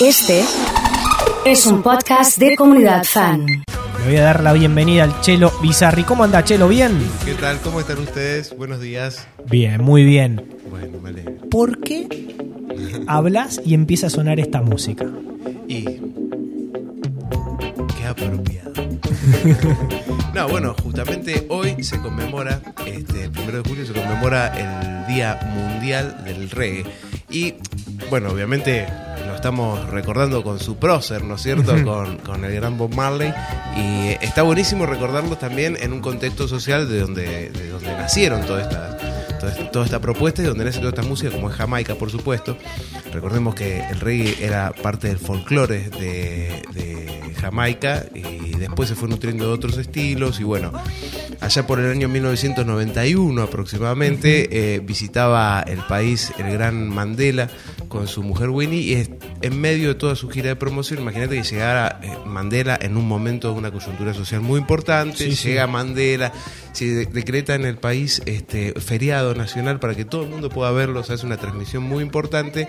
Este es un podcast de comunidad fan. Le voy a dar la bienvenida al Chelo Bizarri. ¿Cómo anda, Chelo? ¿Bien? ¿Qué tal? ¿Cómo están ustedes? Buenos días. Bien, muy bien. Bueno, me alegro. ¿Por qué hablas y empieza a sonar esta música? Y. Qué apropiado. no, bueno, justamente hoy se conmemora, este, el primero de julio se conmemora el Día Mundial del Reggae. Y, bueno, obviamente estamos recordando con su prócer, ¿no es cierto? con, con el gran Bob Marley. Y está buenísimo recordarlo también en un contexto social de donde, de donde nacieron todas estas esta, toda esta propuesta y donde nace toda esta música, como es Jamaica, por supuesto. Recordemos que el reggae era parte del folclore de, de Jamaica y después se fue nutriendo de otros estilos y bueno, allá por el año 1991 aproximadamente eh, visitaba el país el gran Mandela con su mujer Winnie y es- en medio de toda su gira de promoción, imagínate que llegara eh, Mandela en un momento de una coyuntura social muy importante, Sí, sí. llega Mandela, se de- decreta en el país este feriado nacional para que todo el mundo pueda verlo, se hace una transmisión muy importante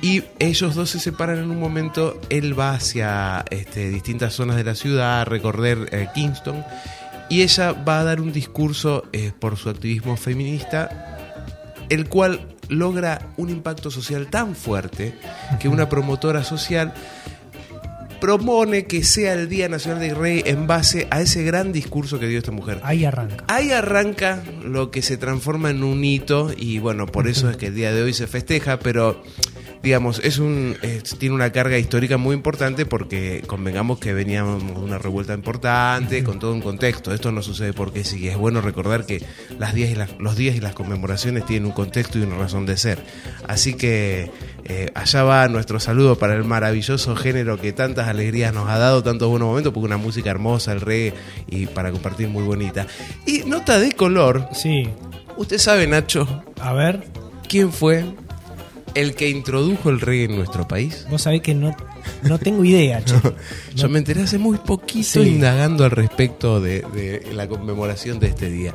y ellos dos se separan en un momento, él va hacia este, distintas zonas de la ciudad a recorrer eh, Kingston y ella va a dar un discurso eh, por su activismo feminista el cual logra un impacto social tan fuerte que una promotora social propone que sea el Día Nacional del Rey en base a ese gran discurso que dio esta mujer. Ahí arranca. Ahí arranca lo que se transforma en un hito y bueno, por eso es que el día de hoy se festeja, pero digamos, es un es- tiene una carga histórica muy importante porque convengamos que veníamos de una revuelta importante, con todo un contexto. Esto no sucede porque sí, es bueno recordar que las días y las- los días y las conmemoraciones tienen un contexto y una razón de ser. Así que eh, allá va nuestro saludo para el maravilloso género que tantas alegrías nos ha dado, tantos buenos momentos, porque una música hermosa, el reggae, y para compartir muy bonita. Y nota de color, Sí. usted sabe, Nacho, A ver, quién fue el que introdujo el reggae en nuestro país. vos sabés que no, no tengo idea. Yo me enteré hace muy poquito Sí. indagando al respecto de, de la conmemoración de este día.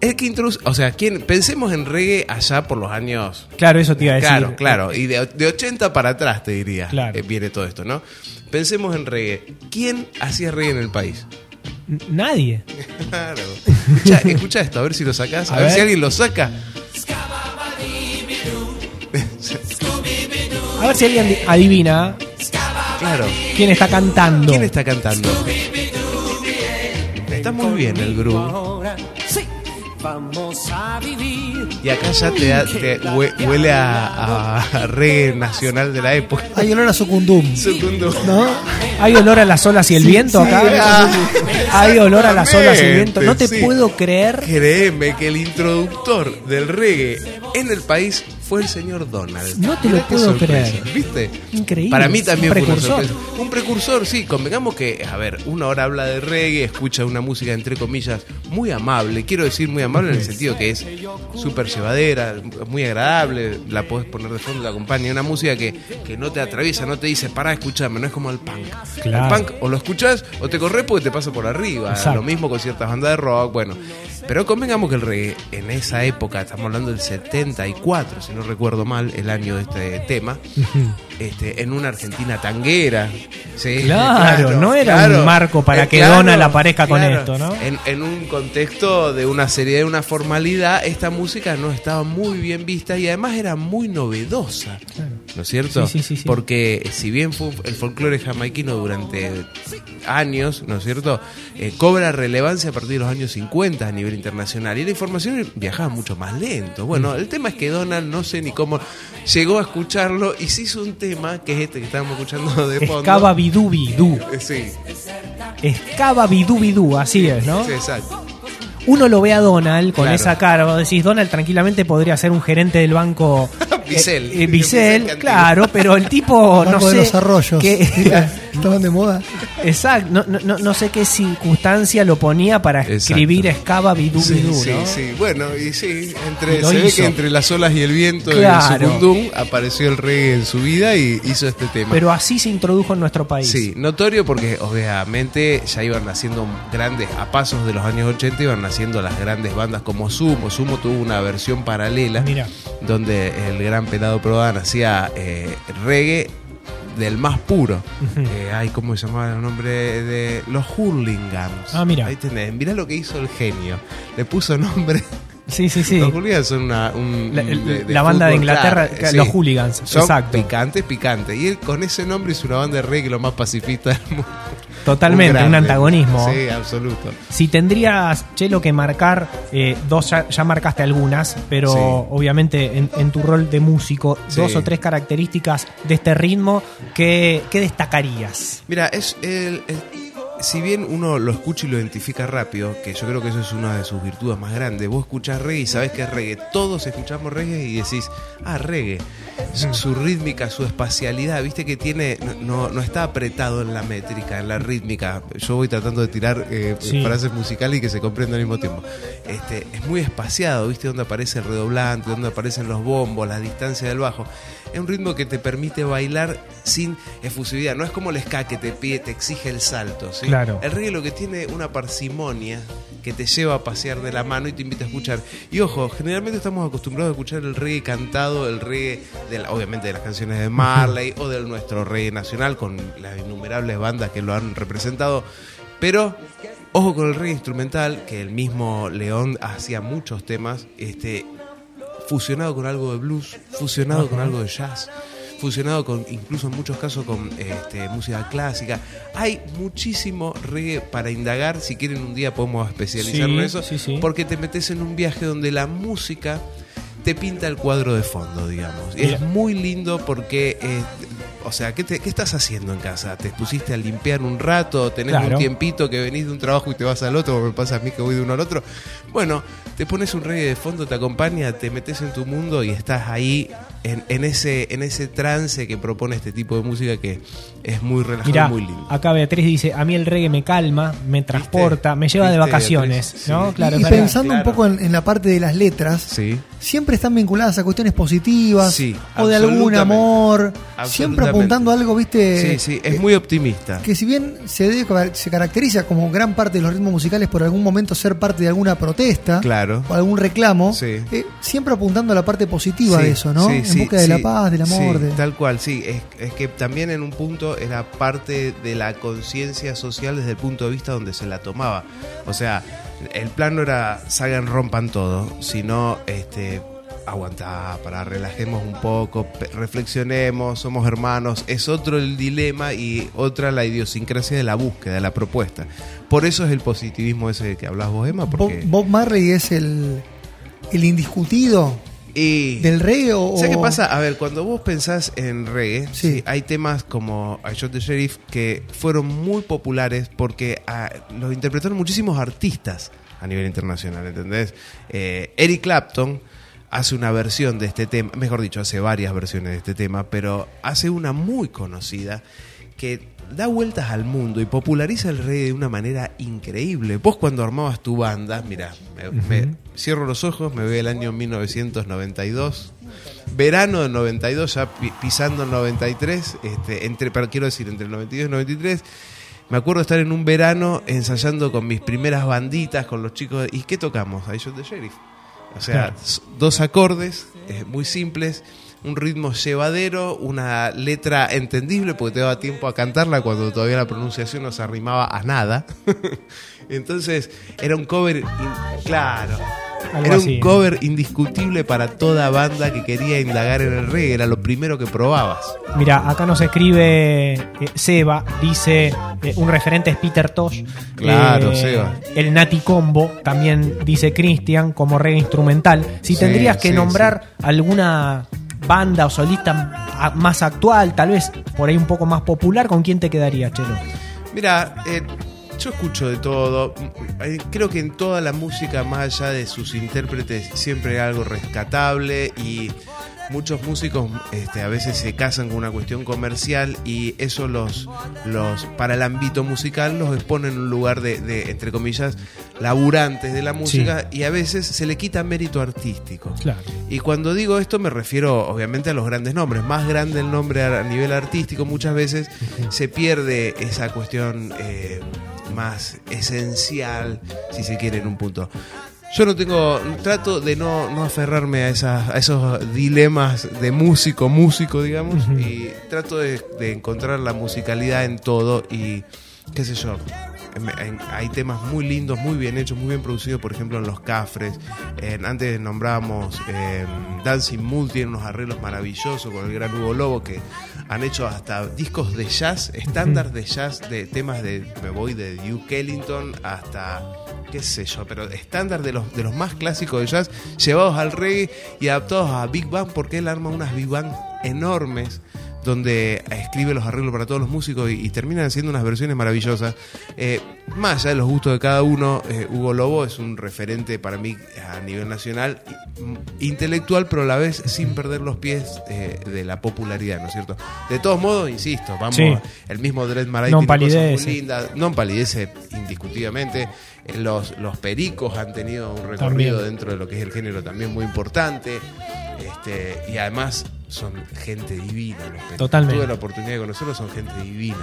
El que introdujo, o sea, ¿quién? pensemos en reggae allá por los años Claro, eso te iba a decir. Claro, claro. Y de, de 80 para atrás, te diría, Claro. eh, viene todo esto, ¿no? Pensemos en reggae. ¿Quién hacía reggae en el país? Nadie. Claro. Escucha, escucha esto, a ver si lo sacás. A, A ver. ver. si alguien lo saca. A ver si alguien di- adivina Claro. quién está cantando. ¿Quién está cantando? Está muy bien el groove. Vamos a vivir. Y acá ya te, da- te hue- huele a, a reggae nacional de la época. Hay olor a Sucundum. Segundo. ¿No? Hay olor a las olas y el viento sí, acá. ah, Hay olor a las olas y el viento. No te sí. puedo creer. Créeme que el introductor del reggae en el país fue el señor Donald. No te lo Mirá puedo sorpresa, creer. ¿Viste? Increíble. Para mí también Un fue una precursor. sorpresa. Un precursor, sí. Convengamos que, a ver, uno ahora habla de reggae, escucha una música, entre comillas, muy amable. Quiero decir muy amable en el sentido que es súper llevadera, muy agradable, la podés poner de fondo, te acompaña. Una música que, que no te atraviesa, no te dice, pará, escuchame, no es como el punk. Claro. El punk o lo escuchás o te corres porque te pasa por arriba. Exacto. Lo mismo con ciertas bandas de rock, bueno. Pero convengamos que el reggae en esa época, estamos hablando del 74, si no recuerdo mal, el año de este tema, este, en una Argentina tanguera. ¿sí? Claro, no era un marco para que Donald aparezca con esto, ¿no? En, en un contexto de una seriedad, de una formalidad, esta música no estaba muy bien vista y además era muy novedosa. ¿No es cierto? Sí, sí, sí, sí. Porque si bien fue el folclore jamaiquino durante años, ¿no es cierto? Eh, cobra relevancia a partir de los años 50 a nivel internacional y la información viajaba mucho más lento. Bueno, el tema es que Donald, no sé ni cómo, llegó a escucharlo y se hizo un tema que es este que estábamos escuchando de fondo. Escaba bidú bidú. Sí, Escaba bidú bidú, así es, ¿no? sí, exacto. Uno lo ve a Donald con Claro. esa cara, vos decís, Donald tranquilamente podría ser un gerente del banco Bisel. eh, eh, Bisel claro, pero el tipo, no sé. de los arroyos. Estaban de moda. exacto, no, no- no, no sé qué circunstancia lo ponía para escribir Exacto. Escaba bidú Sí, bidú, sí, ¿no? sí. Bueno, y sí, entre, Y se ve que entre las olas y el viento Claro. de Sucundum apareció el reggae en su vida y hizo este tema. Pero así se introdujo en nuestro país. Sí, notorio porque obviamente ya iban naciendo grandes, a pasos de los años 80 iban naciendo las grandes bandas como Sumo. Sumo tuvo una versión paralela Mira. donde el gran pelado Prodan hacía eh, reggae del más puro. Eh, hay, ¿cómo se llamaba el nombre? De los Hurlingams. Ah, mira. Ahí tenés. Mirá lo que hizo el genio. Le puso nombre. Sí, sí, sí. Los Hooligans son una, un, La, el- de- de la banda de Inglaterra, claro, los sí. hooligans, Son exacto. picantes, picantes. Y él con ese nombre hizo una banda de reggae lo más pacifista del mundo. Totalmente, un, grande. antagonismo. Sí, absoluto. Si tendrías, Chelo, que marcar eh, dos, ya, ya marcaste algunas, pero Sí. obviamente en, en tu rol de músico, Sí. dos o tres características de este ritmo, ¿qué, qué destacarías? Mira, es el, el- si bien uno lo escucha y lo identifica rápido, que yo creo que eso es una de sus virtudes más grandes, vos escuchás reggae y sabés que es reggae, todos escuchamos reggae y decís, ah, reggae. Su, su rítmica, su espacialidad, viste que tiene, no, no, está apretado en la métrica, en la rítmica. Yo voy tratando de tirar eh, Sí. frases musicales y que se comprendan al mismo tiempo. Este, es muy espaciado, viste donde aparece el redoblante, donde aparecen los bombos, la distancia del bajo. Es un ritmo que te permite bailar sin efusividad. No es como el ska que te pide, te exige el salto. ¿sí? Claro. El reggae lo que tiene una parsimonia que te lleva a pasear de la mano y te invita a escuchar. Y ojo, generalmente estamos acostumbrados a escuchar el reggae cantado, el reggae, de la- obviamente de las canciones de Marley o del nuestro reggae nacional con las innumerables bandas que lo han representado. Pero ojo con el reggae instrumental, que el mismo León hacía muchos temas, este, fusionado con algo de blues, fusionado con algo de jazz, fusionado con, incluso en muchos casos, con este, música clásica. Hay muchísimo reggae para indagar. Si quieren, un día podemos especializarnos Sí, en eso, sí, sí. porque te metes en un viaje donde la música te pinta el cuadro de fondo, digamos. Y es muy lindo porque, eh, o sea, ¿qué, te- ¿qué estás haciendo en casa? ¿Te pusiste a limpiar un rato? ¿Tenés Claro. un tiempito que venís de un trabajo y te vas al otro? Como me pasa a mí que voy de uno al otro. Bueno, te pones un reggae de fondo, te acompaña, te metes en tu mundo y estás ahí en, en ese, en ese trance que propone este tipo de música que es muy relajado, Mirá, muy lindo. acá Beatriz dice, a mí el reggae me calma, me transporta, me lleva de ¿Viste, vacaciones, Beatriz? ¿no? Sí. Claro, y pensando un poco en, en la parte de las letras, Sí. siempre están vinculadas a cuestiones positivas Sí, o de algún amor, siempre apuntando a algo, viste, Sí, sí, es eh, muy optimista. que si bien se, debe- se caracteriza como gran parte de los ritmos musicales por algún momento ser parte de alguna protesta Claro. o algún reclamo, Sí. eh, siempre apuntando a la parte positiva Sí, de eso, ¿no? sí, en sí, busca de la sí, paz, del amor. sí, de... Tal cual, sí. Es, es que también en un punto era parte de la conciencia social desde el punto de vista donde se la tomaba. O sea, el plan no era salgan, rompan todo, sino este aguantá, para relajemos un poco, reflexionemos, somos hermanos. Es otro el dilema y otra la idiosincrasia de la búsqueda, de la propuesta. Por eso es el positivismo ese que hablas vos, Emma, Bob, porque... Bob Marley es el, el indiscutido y- del reggae o... ¿Sabes qué pasa? A ver, cuando vos pensás en reggae, Sí. sí, hay temas como I Shot the Sheriff que fueron muy populares porque ah, los interpretaron muchísimos artistas a nivel internacional, ¿entendés? Eh, Eric Clapton hace una versión de este tema, mejor dicho, hace varias versiones de este tema, pero hace una muy conocida que da vueltas al mundo y populariza el reggae de una manera increíble. Vos cuando armabas tu banda, mira, me, me- cierro los ojos, me veo el año 1992, verano del 92, ya pi- pisando el 93, este, entre, pero quiero decir, entre el 92 y el 93. Me acuerdo estar en un verano ensayando con mis primeras banditas, con los chicos. ¿Y qué tocamos? I Shot the Sheriff. O sea, Claro. dos acordes eh, muy simples, un ritmo llevadero, una letra entendible porque te daba tiempo a cantarla cuando todavía la pronunciación no se arrimaba a nada. Entonces era un cover, claro, Algo era así. un cover indiscutible para toda banda que quería indagar en el reggae, era lo primero que probabas. Mira, acá nos escribe eh, Seba, dice eh, un referente es Peter Tosh. Claro, Seba. El Nati Combo, también dice Christian, como reggae instrumental. Si Sí, tendrías que sí, nombrar alguna banda o solista más actual, tal vez por ahí un poco más popular, ¿con quién te quedaría, Chelo? Mira, eh, yo escucho de todo. Eh, Creo que en toda la música, más allá de sus intérpretes, siempre hay algo rescatable y muchos músicos este, a veces se casan con una cuestión comercial y eso los, los para el ámbito musical los expone en un lugar de, de, entre comillas, laburantes de la música y a veces se le quita mérito artístico. Claro. Y cuando digo esto me refiero obviamente a los grandes nombres. Más grande el nombre a nivel artístico, muchas veces se pierde esa cuestión eh, más esencial, si se quiere, en un punto. Yo no tengo, trato de no, no aferrarme a, esas, a esos dilemas de músico, músico, digamos, y trato de, de encontrar la musicalidad en todo y qué sé yo. En- hay temas muy lindos, muy bien hechos, muy bien producidos, por ejemplo en Los Cafres. En- antes nombrábamos eh, Dancing Mood, tiene unos arreglos maravillosos con el gran Hugo Lobo que han hecho hasta discos de jazz, estándar de jazz, de temas de, me voy de Duke Ellington hasta qué sé yo, pero estándar de los, de los más clásicos de jazz, llevados al reggae y adaptados a Big Bang, porque él arma unas Big Bang enormes donde escribe los arreglos para todos los músicos y, y terminan siendo unas versiones maravillosas. Eh, más allá de los gustos de cada uno, eh, Hugo Lobo es un referente para mí a nivel nacional, intelectual, pero a la vez sin perder los pies eh, de la popularidad, ¿no es cierto? De todos modos, insisto, vamos, Sí. el mismo Dread Marais Non tiene cosas muy lindas, no palidece indiscutiblemente. Eh, Los, los pericos han tenido un recorrido También. dentro de lo que es el género también muy importante. Este, y además son gente divina. los. Totalmente. Tuve la oportunidad de conocerlos, son gente divina.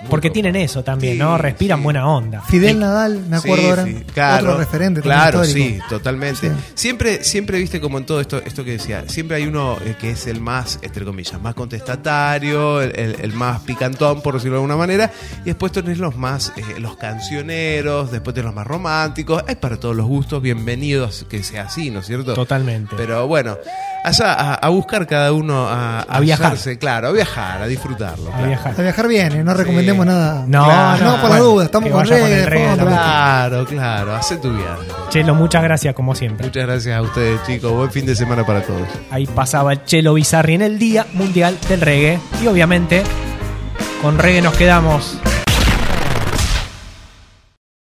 Muy Porque tienen eso también, Sí, ¿no? Respiran sí. buena onda. Fidel Nadal, me acuerdo Sí, ahora. sí, claro, otro referente Claro, sí, totalmente. Sí. Siempre, siempre viste como en todo esto, esto que decía, siempre hay uno eh, que es el más, entre comillas, más contestatario, el, el- el más picantón, por decirlo de alguna manera, y después tenés los más, eh, los cancioneros, después tenés los más románticos, hay para todos los gustos, bienvenidos que sea así, ¿no es cierto? Totalmente. Pero bueno, allá a, a buscar cada uno a, A viajar. claro, a viajar, a disfrutarlo. A claro. viajar. A viajar bien, ¿eh? no Sí. recomendemos nada. No, Claro. no, por la duda, estamos con vaya con reggae el fondo, también. Claro, claro, hace tu viaje. Chelo, muchas gracias como siempre. Muchas gracias a ustedes, chicos. Buen fin de semana para todos. Ahí pasaba el Chelo Bizarri en el Día Mundial del Reggae. Y obviamente, con reggae nos quedamos